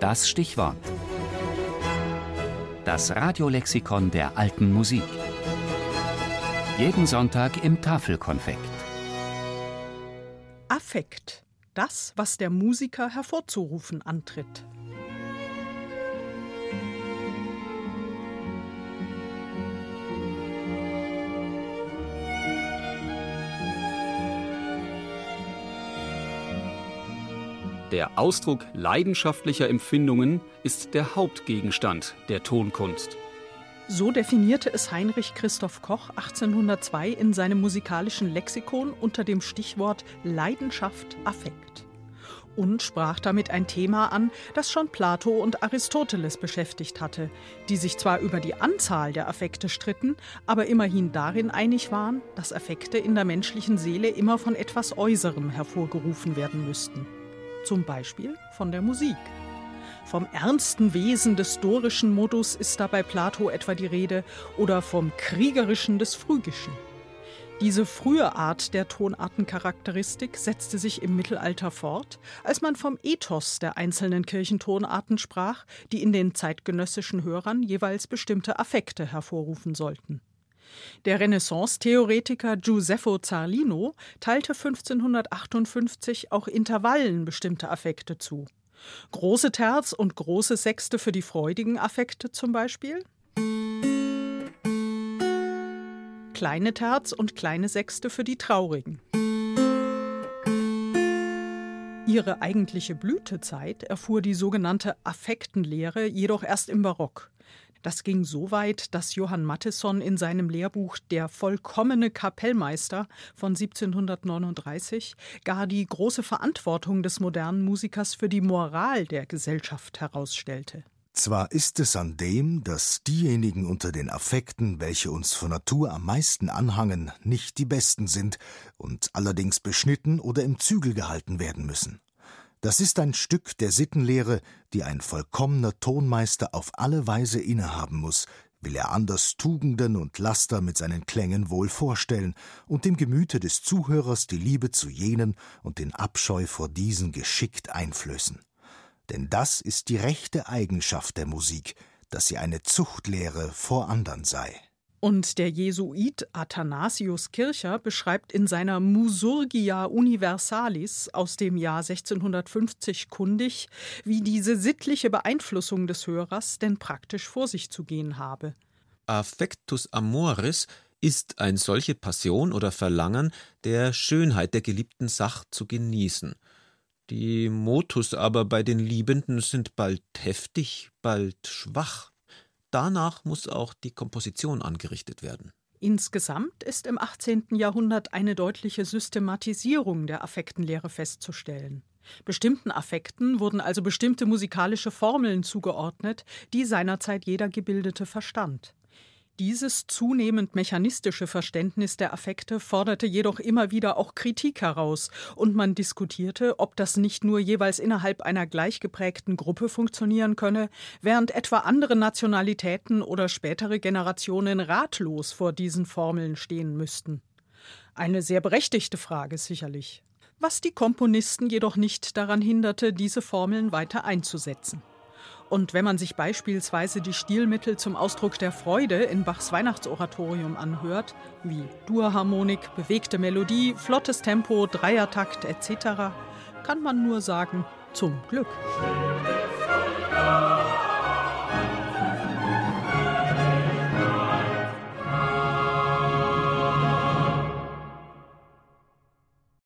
Das Stichwort. Das Radiolexikon der alten Musik. Jeden Sonntag im Tafelkonfekt. Affekt. Das, was der Musiker hervorzurufen antritt. Der Ausdruck leidenschaftlicher Empfindungen ist der Hauptgegenstand der Tonkunst. So definierte es Heinrich Christoph Koch 1802 in seinem musikalischen Lexikon unter dem Stichwort Leidenschaft Affekt und sprach damit ein Thema an, das schon Plato und Aristoteles beschäftigt hatte, die sich zwar über die Anzahl der Affekte stritten, aber immerhin darin einig waren, dass Affekte in der menschlichen Seele immer von etwas Äußerem hervorgerufen werden müssten zum Beispiel von der Musik. Vom ernsten Wesen des dorischen Modus ist da bei Plato etwa die Rede oder vom kriegerischen des Phrygischen. Diese frühe Art der Tonartencharakteristik setzte sich im Mittelalter fort, als man vom Ethos der einzelnen Kirchentonarten sprach, die in den zeitgenössischen Hörern jeweils bestimmte Affekte hervorrufen sollten. Der Renaissance-Theoretiker Giuseppe Zarlino teilte 1558 auch Intervallen bestimmte Affekte zu. Große Terz und große Sechste für die freudigen Affekte zum Beispiel. Kleine Terz und kleine Sechste für die traurigen. Ihre eigentliche Blütezeit erfuhr die sogenannte Affektenlehre jedoch erst im Barock. Das ging so weit, dass Johann Mattheson in seinem Lehrbuch Der vollkommene Kapellmeister von 1739 gar die große Verantwortung des modernen Musikers für die Moral der Gesellschaft herausstellte. Zwar ist es an dem, dass diejenigen unter den Affekten, welche uns von Natur am meisten anhangen, nicht die besten sind und allerdings beschnitten oder im Zügel gehalten werden müssen. Das ist ein Stück der Sittenlehre, die ein vollkommener Tonmeister auf alle Weise innehaben muss, will er anders Tugenden und Laster mit seinen Klängen wohl vorstellen und dem Gemüte des Zuhörers die Liebe zu jenen und den Abscheu vor diesen geschickt einflößen. Denn das ist die rechte Eigenschaft der Musik, dass sie eine Zuchtlehre vor andern sei. Und der Jesuit Athanasius Kircher beschreibt in seiner Musurgia Universalis aus dem Jahr 1650 kundig, wie diese sittliche Beeinflussung des Hörers denn praktisch vor sich zu gehen habe. Affectus amoris ist ein solche Passion oder Verlangen, der Schönheit der geliebten Sach zu genießen. Die Motus aber bei den Liebenden sind bald heftig, bald schwach. Danach muss auch die Komposition angerichtet werden. Insgesamt ist im 18. Jahrhundert eine deutliche Systematisierung der Affektenlehre festzustellen. Bestimmten Affekten wurden also bestimmte musikalische Formeln zugeordnet, die seinerzeit jeder Gebildete verstand. Dieses zunehmend mechanistische Verständnis der Affekte forderte jedoch immer wieder auch Kritik heraus, und man diskutierte, ob das nicht nur jeweils innerhalb einer gleich geprägten Gruppe funktionieren könne, während etwa andere Nationalitäten oder spätere Generationen ratlos vor diesen Formeln stehen müssten. Eine sehr berechtigte Frage sicherlich, was die Komponisten jedoch nicht daran hinderte, diese Formeln weiter einzusetzen. Und wenn man sich beispielsweise die Stilmittel zum Ausdruck der Freude in Bachs Weihnachtsoratorium anhört, wie Durharmonik, bewegte Melodie, flottes Tempo, Dreiertakt etc., kann man nur sagen, zum Glück.